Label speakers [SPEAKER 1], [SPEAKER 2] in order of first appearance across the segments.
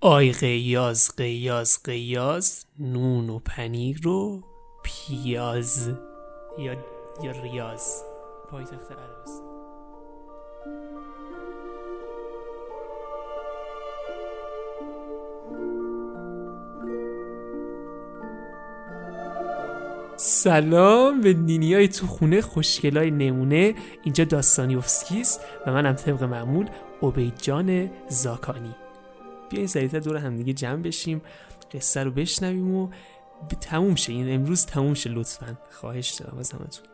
[SPEAKER 1] آی قیاز قیاز قیاز نون و پنیر و پیاز. یا یا ریاض پایتخت عربستان. سلام به نینی های تو خونه خوشگلای نمونه. اینجا داستانی است و منم طبق معمول جان زاکانی. بیاین سریعتر دور همدیگه جمع بشیم قصه رو بشنویم و تموم شه. این امروز تموم شه لطفا. خواهش دارم از همتون.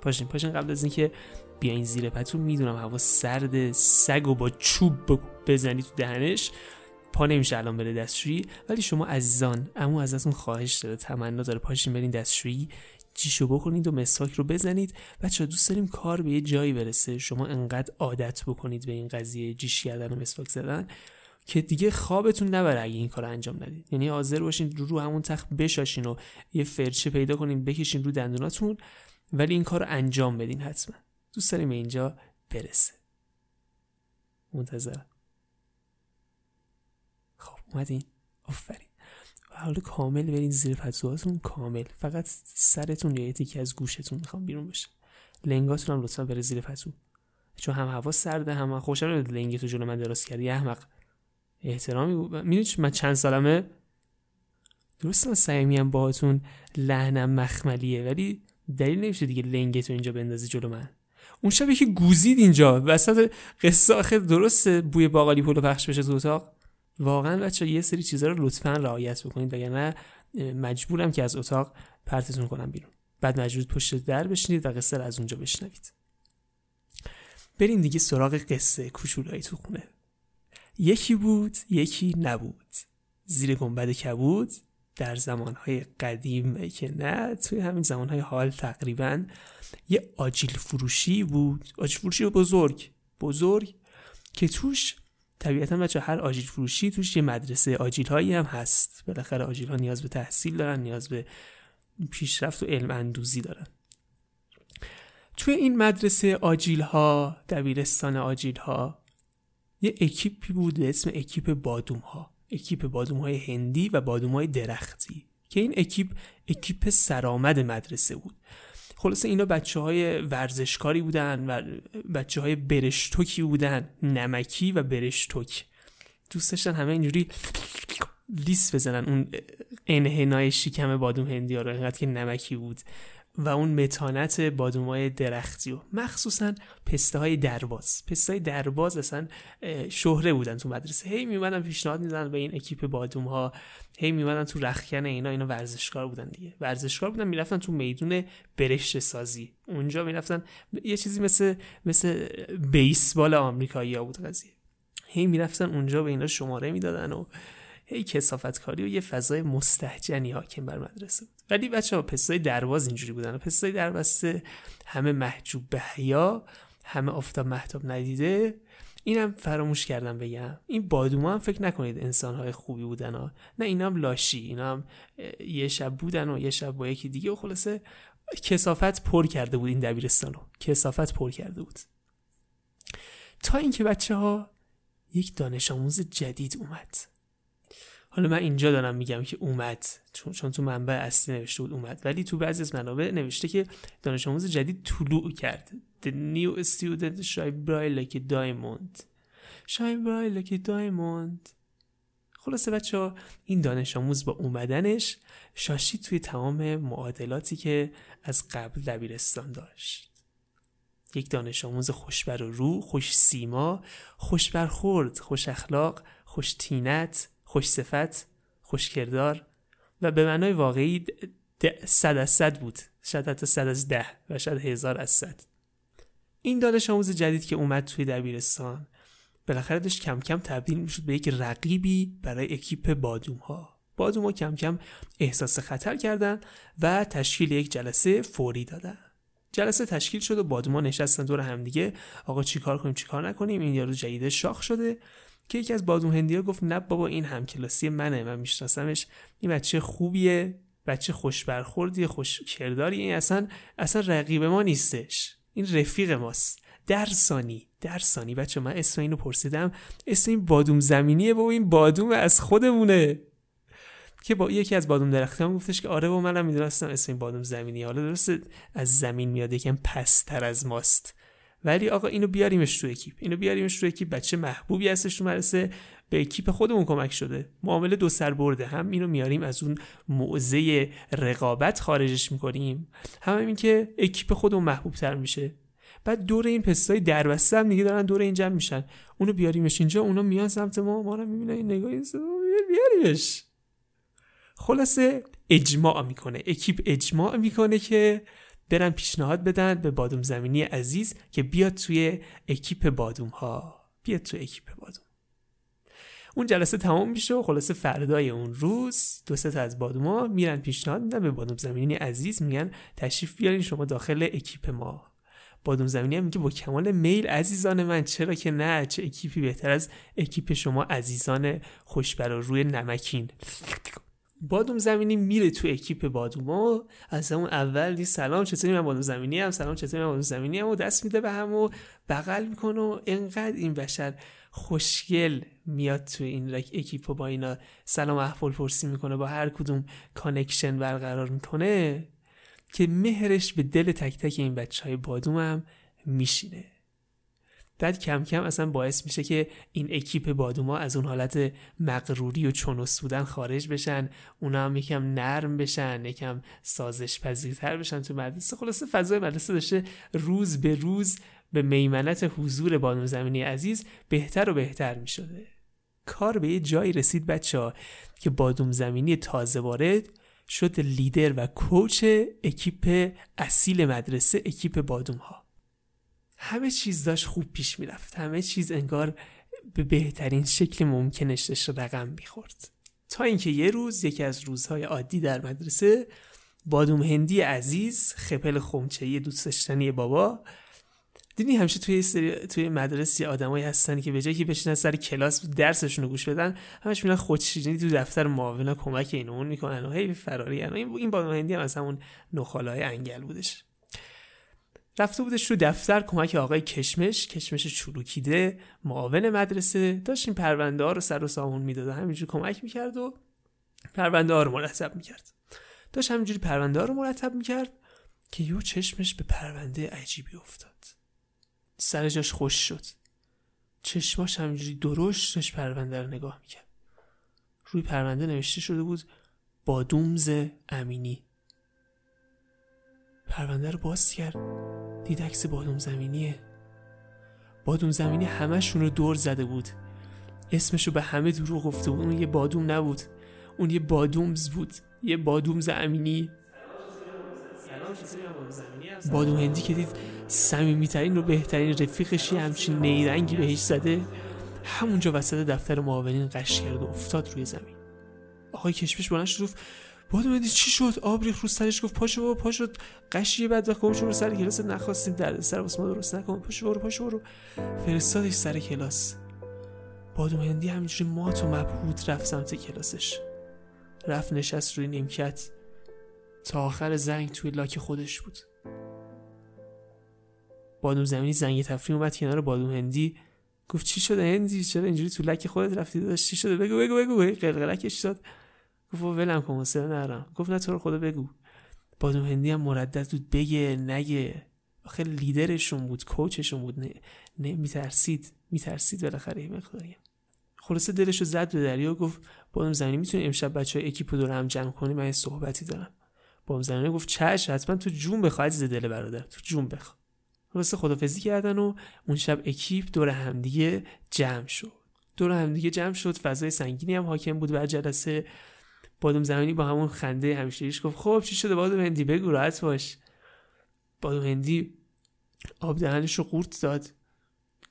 [SPEAKER 1] پاشین پاشین. قبل از اینکه بیاین زیر پتون می‌دونم هوا سرد سگ و با چوب بزنی تو دهنش. پا نمیشه الان بره دستشویی. ولی شما عزیزان اما ازتون خواهش داره تمنا داره. پاشین برین دستشویی جیشو بکنید و مسواک رو بزنید. بچه دوست داریم کار به یه جایی برسه. شما انقدر عادت بکنید به این قضیه جیش کردن و مسواک زدن. که دیگه خوابتون نبره اگه این کار انجام ندید. یعنی حاضر باشین رو, رو همون تخت بشاشین و یه فرچه پیدا کنین بکشین رو دندوناتون ولی این کار انجام بدین حتما. دوست داریم اینجا برسه. منتظرم. خب اومدین. آفرین. و حالا کامل برین زیر پتوهاتون کامل. فقط سرتون یا یه از گوشتون می‌خوام بیرون بشه. لنگاتون هم لطفا بره زیر پتو. چون هم هوا سرده هم خوشم لنگی تو جلو من دراز کردی. احمق. احترامی بود. می‌دونی من چند سالمه؟ درست من سعی میم باهاتون لحنم مخملیه ولی دلیل نمیشه دیگه لنگتو اینجا بندازی جلو من. اون شب که گوزید اینجا. وسط قصه آخر درسته بوی باقالی پلو پخش بشه تو اتاق؟ واقعا بچه یه سری چیزا رو لطفا رعایت بکنید وگرنه مجبورم که از اتاق پرتتون کنم بیرون. بعد مجبور پشت در بشینید و قصه رو از اونجا بشنوید. بریم دیگه سراغ قصه کوچولایی تو خونه. یکی بود یکی نبود. زیر گنبد کبود در زمانهای قدیم که نه توی همین زمانهای حال تقریبا یه آجیل فروشی بود. آجیل فروشی بزرگ بزرگ که توش طبیعتا بچه هر آجیل فروشی توش یه مدرسه آجیل هایی هم هست. بالاخره آجیل ها نیاز به تحصیل دارن نیاز به پیشرفت و علم اندوزی دارن. توی این مدرسه آجیل ها دبیرستان آجیل ها یه اکیپی بود به اسم اکیپ بادوم ها اکیپ بادوم های هندی و بادوم های درختی. که این اکیپ اکیپ سرآمد مدرسه بود. خلاصه اینا بچه های ورزشکاری بودن و بچه های برشتوکی بودن. نمکی و برشتوک. دوست داشتن همه اینجوری لیس بزنن. اون انحنای شکم بادوم هندی ها رو. اینقدر که نمکی بود. و اون متانت بادومای درختی و مخصوصا پسته های درباز. پسته های درباز اصلا شهره بودن تو مدرسه. هی میومدن پیشنهاد میدن به این اکیپ بادوم ها هی میومدن تو رخکن اینا. اینا ورزشکار بودن دیگه. ورزشکار بودن می‌رفتن تو میدون برشت سازی. اونجا می‌رفتن یه چیزی مثل مثل بیسبال آمریکایی ها بود قضیه. هی می‌رفتن اونجا به اینا شماره می‌دادن و هی کسافت کاری و یه فضای مستحجنی حاکم بر مدرسه بود. ولی بچه ها پسای درواز اینجوری بودن. پسای دربسته همه محجوب به حیا همه آفتاب محتاب ندیده. اینم فراموش کردم بگم. این بادوما هم فکر نکنید انسانهای خوبی بودن ها. نه اینا هم لاشی. اینا هم یه شب بودن و یه شب با یکی دیگه و خلاصه کسافت پر کرده بود این دبیرستان رو. کسافت پر کرده بود. تا اینکه بچه ها یک دانش آموز جدید اومد. حالا من اینجا دارم میگم که اومد. چون, تو منبع اصلی نوشته بود اومد. ولی تو بعضی از منابع نوشته که دانش آموز جدید طلوع کرد. The new student shine bright like a diamond. Shine bright like a diamond. خلاصه بچه ها این دانش آموز با اومدنش شاشی توی تمام معادلاتی که از قبل دبیرستان داشت. یک دانش آموز خوشبر و رو خوش سیما خوش برخورد خوش اخلاق خوش تینت خوش صفت خوش کردار و به معنای واقعی صد از صد بود. شاید حتی صد از ده و شاید هزار از صد. این دانش آموز جدید که اومد توی دبیرستان بالاخره داشت کم کم تبدیل می‌شد به یک رقیبی برای اکیپ بادوم ها بادوم ها کم کم احساس خطر کردن و تشکیل یک جلسه فوری دادن. جلسه تشکیل شد و بادوما نشستن دور همدیگه. آقا چیکار کنیم چیکار نکنیم؟ این یارو جدید شاخ شده. که یکی از هندی ها گفت نه بابا این همکلاسی منه. من میشناسمش. این بچه خوبیه بچه خوش برخوردی خوش کرداری این اصلا اصلا رقیب ما نیستش. این رفیق ماست. در ثانی در ثانی بچه من اسم اینو پرسیدم. اسم این بادوم زمینیه و این بادوم از خودمونه. که با یکی از بادوم درختی هم گفتش که آره و منم می‌دونستم اسم این بادوم زمینی حالا درسته از زمین میاد یکم پستر از ماست. ولی آقا اینو بیاریمش تو اکیپ. اینو بیاریمش تو اکیپ. بچه محبوبی هستش تو مدرسه. به اکیپ خودمون کمک شده. معامله دو سر برده. هم اینو میاریم از اون موزه رقابت خارجش می‌کنیم. هم این که اکیپ خودمون محبوب تر میشه. بعد دور این پسته‌های دربسته هم دیگه دارن دور این جمع میشن. اونو بیاریمش اینجا. اونا میان سمت ما. ما رو می‌بینن. این نگاهی بیاریمش. خلاصه اجماع می‌کنه. اکیپ اجماع می‌کنه که برن پیشنهاد بدن به بادوم زمینی عزیز که بیاد توی اکیپ بادوم ها بیاد توی اکیپ بادوم. اون جلسه تمام میشه و خلاصه فردای اون روز دو سه از بادوما میرن پیشنهاد میدن به بادوم زمینی عزیز میگن تشریف بیارین شما داخل اکیپ ما. بادوم زمینی هم میگه با کمال میل عزیزان من چرا که نه؟ چه اکیپی بهتر از اکیپ شما عزیزان خوش بر و روی نمکین. بادوم زمینی میره تو اکیپ بادوما از همون اول دی سلام چطوری؟ من بادوم زمینی هم سلام چطوری؟ من بادوم زمینی هم و دست میده به هم و بغل می‌کنه و انقدر این بشر خوشگل میاد تو این اکیپ و با اینا سلام احوال پرسی می‌کنه با هر کدوم connection برقرار می‌کنه که مهرش به دل تک تک این بچه های بادوم هم میشینه. بعد کم کم اصلا باعث میشه که این اکیپ بادوما از اون حالت مغروری و چونس بودن خارج بشن اونا هم یکم نرم بشن یکم سازش پذیرتر بشن تو مدرسه. خلاصه فضای مدرسه داشته روز به روز به میمنت حضور بادوم زمینی عزیز بهتر و بهتر می‌شده. کار به یه جایی رسید بچه ها که بادوم زمینی تازه وارد شد لیدر و coach اکیپ اصیل مدرسه اکیپ بادوم ها همه چیز داشت خوب پیش می‌رفت. همه چیز انگار به بهترین شکل ممکنش داشت رقم می‌خورد. تا اینکه یه روز یکی از روزهای عادی در مدرسه بادوم هندی عزیز خپل خمچه دوست داشتنی بابا دیدی همیشه توی سری توی مدرسه آدمایی هستن که به جایی که بشینن سر کلاس درسشون رو گوش بدن همش میرن خودشیرینی تو دفتر معاون کمک این اون می‌کنن و هی فراری این این بادوم هندی هم از همون نخالای انگل بودش. رفته بودش رو دفتر کمک آقای کشمش. کشمش چروکیده معاون مدرسه. داشت این پرونده ها رو سر و سامون می‌داد همینجور کمک می‌کرد و پرونده ها رو مرتب می‌کرد. داشت همینجوری پرونده ها رو مرتب می‌کرد که یو چشمش به پرونده عجیبی افتاد. سر جاش خوش شد. چشماش همینجوری درشت داشت پرونده رو نگاه می‌کرد. روی پرونده نوشته شده بود بادومز امینی. پرونده رو باز کرد. دید عکس بادوم زمینیه. بادوم زمینی همشون رو دور زده بود. اسمشو به همه دروغ گفته بود. اون یه بادوم نبود. اون یه بادومز بود. یه بادومز امینی بادوم هندی که دید سمیمیترین و بهترین رفیقش یه همچین نیرنگی بهش زده همونجا وسط دفتر معاونین قش کرد و افتاد روی زمین. آقای کشمش بلند شد بادو مدی چی شد. آب ریخ رو سرش گفت پاشو بابا پاشو. قشیه بعد وقت رو سر کلاس نخواستیم در سر واسه ما درست نکن. پاشو برو پاشو برو. فرستادش سر کلاس. بادو هندی همینجوری مات و مبهوت رفت سمت کلاسش. رفت نشست روی نیمکت. تا آخر زنگ توی لاک خودش بود. بادوم زمینی زنگ تفریح اومد کنار بادوم هندی. گفت چی شده هندی؟ چرا اینجوری تو لک خودت رفتی داشت چی شده؟ بگو بگو بگو. قلقلکش داد. گفت ولم کن حوصله نرم گفت نه تو رو خدا بگو. بادوم هندی هم مردد بود بگه نگه. آخه لیدرشون بود کوچشون بود. نه, نه میترسید میترسید بالاخره یه مقداری. خلاصه دلش رو زد به دریا گفت بادوم زمینی می‌تونی امشب بچه های اکیپو دور هم جمع کنی؟ من یه صحبتی دارم. بادوم زمینی گفت چش حتما تو جون بخواه عزیز دل برادر تو جون بخوا خلاصه خدافزی کردن و اون شب اکیپ دور همدیگه جمع شد. دور همدیگه جمع شد فضای سنگینی هم حاکم بود بر جلسه. بادوم زمینی با همون خنده همیشهیش گفت خب چی شده بادوم هندی؟ بگو راحت باش. بادوم هندی آب دهنش رو قورت داد.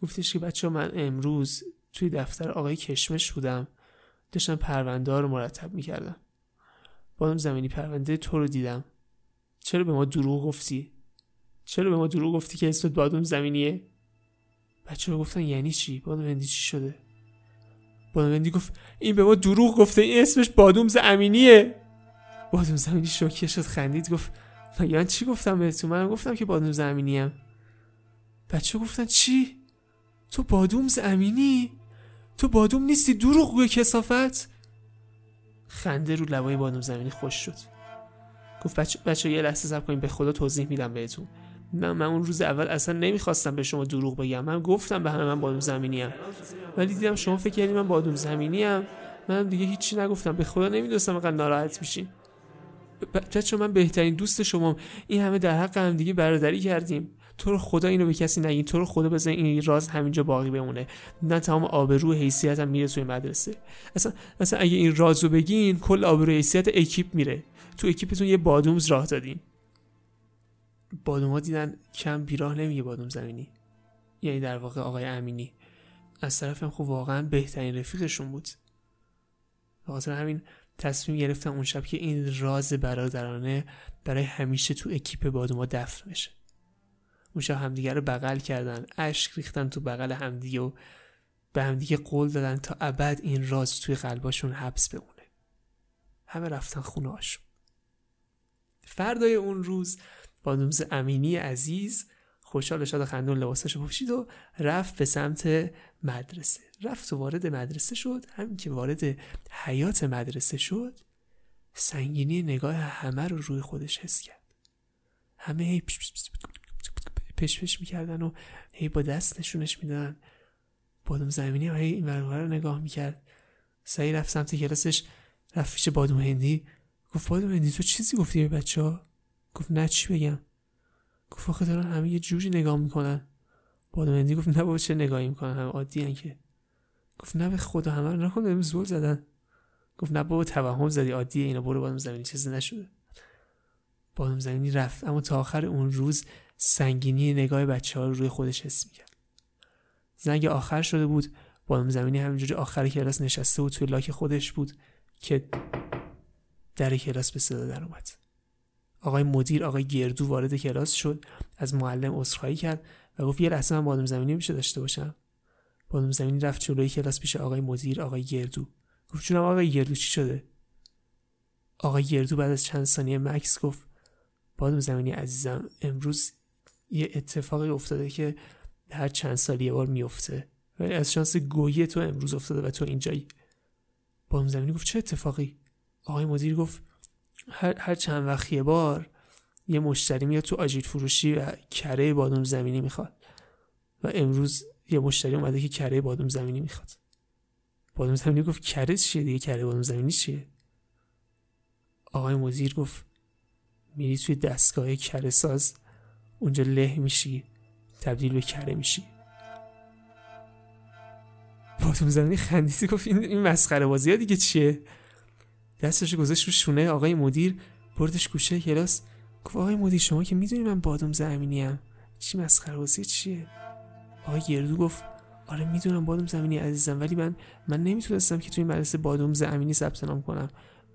[SPEAKER 1] گفتش که بچه من امروز توی دفتر آقای کشمش بودم. داشتم پرونده ها رو مرتب می‌کردم. بادوم زمینی پرونده تو رو دیدم. چرا به ما دروغ گفتی؟ چرا به ما دروغ گفتی که اسمت بادوم زمینیه؟ بچه رو گفتن یعنی چی؟ بادوم هندی چی شده؟ بادومندی گفت این به ما دروغ گفته این اسمش بادومز امینیه بادوم زمینی شوکه شد خندید گفت من چی گفتم بهتون؟ من گفتم که بادوم امینیم بچه گفتن چی؟ تو بادومز امینی؟ تو بادوم نیستی؟ دروغ کسافت؟ خنده رو لبای بادوم زمینی خوش شد. گفت بچه, بچه یه لحظه صبر کنیم به خدا توضیح میدم بهتون. من, من اون روز اول اصلا نمی‌خواستم به شما دروغ بگم. من گفتم به همه من بادوم زمینی ام ولی دیدم شما فکر کردید من بادوم زمینی ام من دیگه هیچی نگفتم. به خدا نمی‌دونستم اینقدر ناراحت میشین بچه من بهترین دوست شما این همه در حق هم دیگه برادری کردیم. تو رو خدا اینو به کسی نگین. تو رو خدا بزن این راز همینجا باقی بمونه. نه تمام آبرو حیثیتم میره توی مدرسه. اصلا اصلا اگه این رازو بگین کل آبرو حیثیت اکیپ میره. تو اکیپتون یه بادومز راه دادین. بادوما دیدن کم بیراه نمیگه بادوم زمینی. یعنی در واقع آقای امینی. از طرفم خب واقعا بهترین رفیقشون بود. خاطر همین تصمیم گرفتم اون شب که این راز برادرانه برای همیشه تو اکیپ بادوما دفن بشه. اون شب همدیگه رو بغل کردن اشک ریختن تو بغل همدیگه و به همدیگه قول دادن تا ابد این راز توی قلباشون حبس بمونه. همه رفتن خونه هاشون فردای اون روز بادومز امینی عزیز. خوشحال شاد خندون لباسش پوشید و رفت به سمت مدرسه. رفت و وارد مدرسه شد. همین که وارد حیات مدرسه شد سنگینی نگاه همه رو روی خودش حس کرد. همه پش پش می‌کردن و هی با دست نشونش میدن بادوم زمینی هی این رو نگاه می‌کرد. سعی رفت سمت کلاسش رفت پیش بادوم هندی. گفت بادوم هندی تو چیزی گفتی به بچه ها گفت نه چی بگم؟ گفت آخه دارن همه یه جوری نگاه می‌کنن. بادوم هندی گفت نه بابا چه نگاهی می‌کنن؟ همه عادی که. گفت نه به خدا همه رو نکن بهم زول زدن. گفت نه بابا توهم زدی عادیه اینا برو بادوم زمینی چیزی نشده. بادوم زمینی رفت اما تا آخر اون روز سنگینی نگاه بچه ها رو روی خودش حس می‌کرد. زنگ آخر شده بود بانم زمینی همینجوری آخر کلاس نشسته بود توی لاک خودش بود که در کلاس به صدا در اومد. آقای مدیر آقای گردو وارد کلاس شد از معلم عذرخواهی کرد و گفت یه لحظه من بادم زمینی میشه داشته باشم. بادم زمینی رفت جلوی کلاس پیش آقای مدیر آقای گردو. گفت چون آقای گردو چی شده؟ آقای گردو بعد از چند ثانیه مکس گفت بادم زمینی عزیزم امروز یه اتفاقی افتاده که هر چند سال یه بار میفته. ولی از شانس گویی تو امروز افتاده و تو اینجایی. بانو زمینی گفت چه اتفاقی؟ آقای مدیر گفت هر, هر چند وقت یه بار یه مشتری میاد تو آجیل فروشی و کره بادوم زمینی می‌خواد. و امروز یه مشتری اومده که کره بادوم زمینی می‌خواد. بادوم زمینی گفت کره چیه دیگه؟ کره بادوم زمینی چیه؟ آقای مدیر گفت میری توی دستگاه کره ساز اونجا له میشی تبدیل به کره میشی. باتوم زمینی خندیدی گفت این, این مسخره بازی دیگه چیه؟ دستش گذاشت رو شونه آقای مدیر بردش گوشه کلاس. گفت آقای مدیر شما که می‌دونی من بادوم زمینی هم چی مسخره چیه؟ آقای گردو گفت آره می‌دونم بادوم زمینی عزیزم ولی من من نمی‌تونستم که توی مدرسه بادوم زمینی ثبت نام کنم.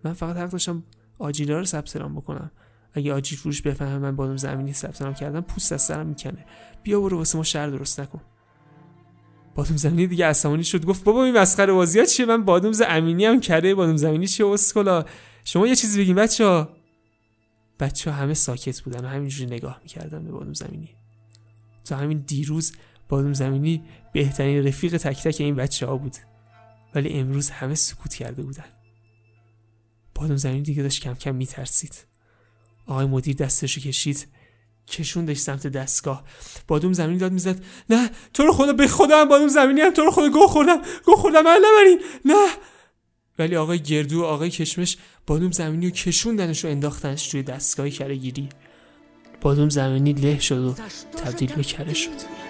[SPEAKER 1] من فقط حق داشتم آجیلا رو ثبت نام بکنم. اگه آجی فروش بفهمه من بادم زمینی ثبت نام کردم پوست از سرم می‌کنه. بیا برو واسه ما شهر درست نکن. بادم زمینی دیگه عصبانی شد. گفت بابا این مسخره بازی ها چیه؟ من بادم امینی هم کره بادم زمینی چیه؟ اسکلا شما یه چیزی بگین بچه ها. بچه همه ساکت بودن و همینجوری نگاه می‌کردن به بادم زمینی. تا همین دیروز بادم زمینی بهترین رفیق تک تک این بچه ها بود. ولی امروز همه سکوت کرده بودن. بادم زمینی دیگه داشت کم کم میترسید. آقای مدیر دستشو کشید. کشوندش سمت دستگاه بادوم زمینی داد میزد نه تو رو خدا به خودم بادوم زمینی هم تو رو خدا گو خوردم گو خوردم من نبرین نه ولی آقای گردو و آقای کشمش بادوم زمینی رو کشوندنش و انداختنش توی دستگاه کره گیری بادوم زمینی له شد و تبدیل به کره شد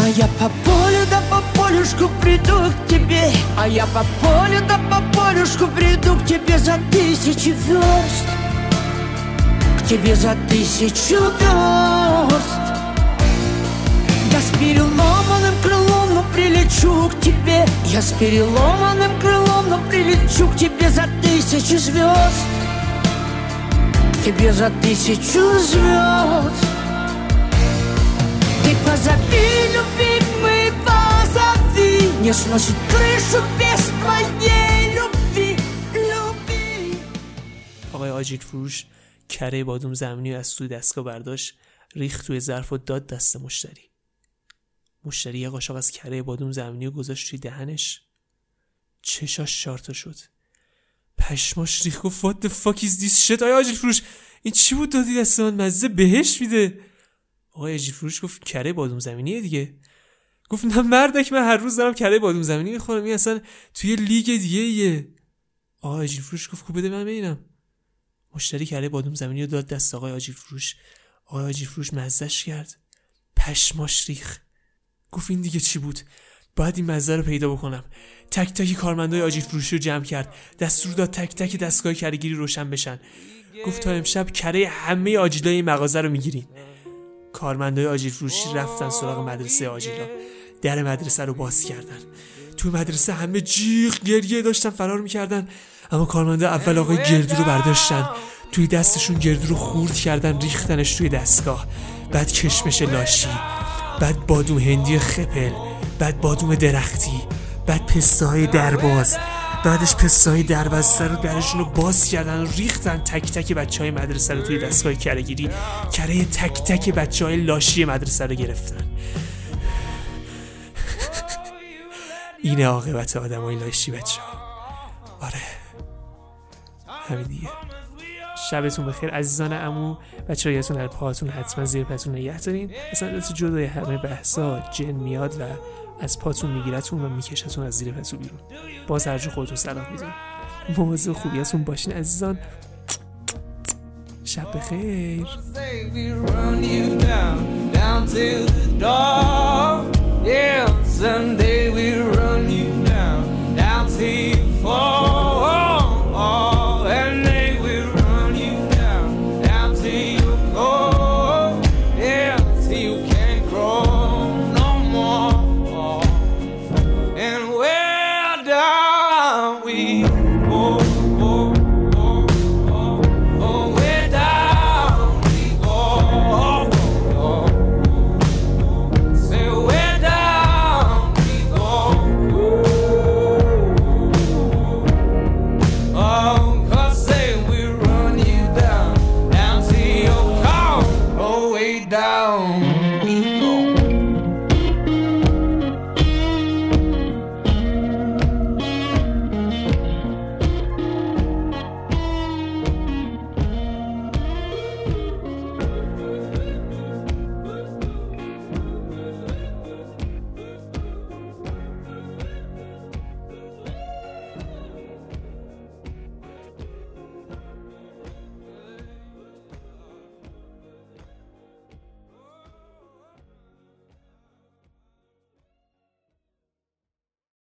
[SPEAKER 1] А я по полю да по полюшку приду к тебе А я по полю да по полюшку приду к тебе за тысячи верст тебе за тысячу звезд Я с переломанным крылом, но прилечу к тебе. Я с переломанным крылом, но прилечу к тебе за тысячу звезд. К тебе за тысячу звезд. Ты позови, любимый, позови. Не сносит крышу без твоей любви, любви Roy Ajit Fouche کره بادوم زمینی از توی دستگاه برداشت ریخت توی ظرف و داد دست مشتری. مشتری یه قاشق از کره بادوم زمینی و گذاشت توی دهنش. چشاش شارتا شد. پشماش ریخ گفت what the fuck is this shit? آیا آجیل فروش این چی بود دادی دست من؟ مزه بهش میده. آقای آجیل فروش گفت کره بادوم زمینیه دیگه. گفت نه مردک من هر روز دارم کره بادوم زمینی می‌خورم. این اصلا توی لیگ دیگه ایه آقای آجیل فروش گفت خوب بده من ببینم. مشتری کره بادوم زمینی رو داد دست آقای آجیل فروش آقای آجیل فروش مزش کرد. پشماش ریخ. گفت این دیگه چی بود؟ باید این مزه رو پیدا بکنم. تک تک کارمندای آجیل فروشی رو جمع کرد. دستور داد تک تک دستگاه کرهگیری روشن بشن. گفت تا امشب کره همه آجیلای این مغازه رو می‌گیریم. کارمندای آجیل فروشی رفتن سراغ مدرسه آجیلا. در مدرسه رو باز کردن. توی مدرسه همه جیغ گریه داشتن فرار می‌کردن. اما کارمنده اول آقای گردو رو برداشتن. توی دستشون گردو رو خورد کردن ریختنش توی دستگاه. بعد کشمش لاشی. بعد بادوم هندی خپل. بعد بادوم درختی. بعد پسته های درباز. بعدش پسته های دربسته رو درشون رو باز کردن و ریختن تک تک بچه های مدرسه رو توی دستگاه کرهگیری کره تک تک بچه های لاشی مدرسه رو گرفتن. اینه عاقبت آدم های لاشی بچه ها. آره. همین دیگه. شبتون بخیر عزیزان امو بچه ها یادتون در پاهاتون حتما زیر پتون نگه دارین. اصلا جدای همه بحثا جن میاد و از پاتون میگیرتون و میکشتون از زیر پتون بیرون. باز هرجو خودتون سلام میدون مواظب خوبیاتون باشین عزیزان. شب بخیر.
[SPEAKER 2] Yeah, someday we you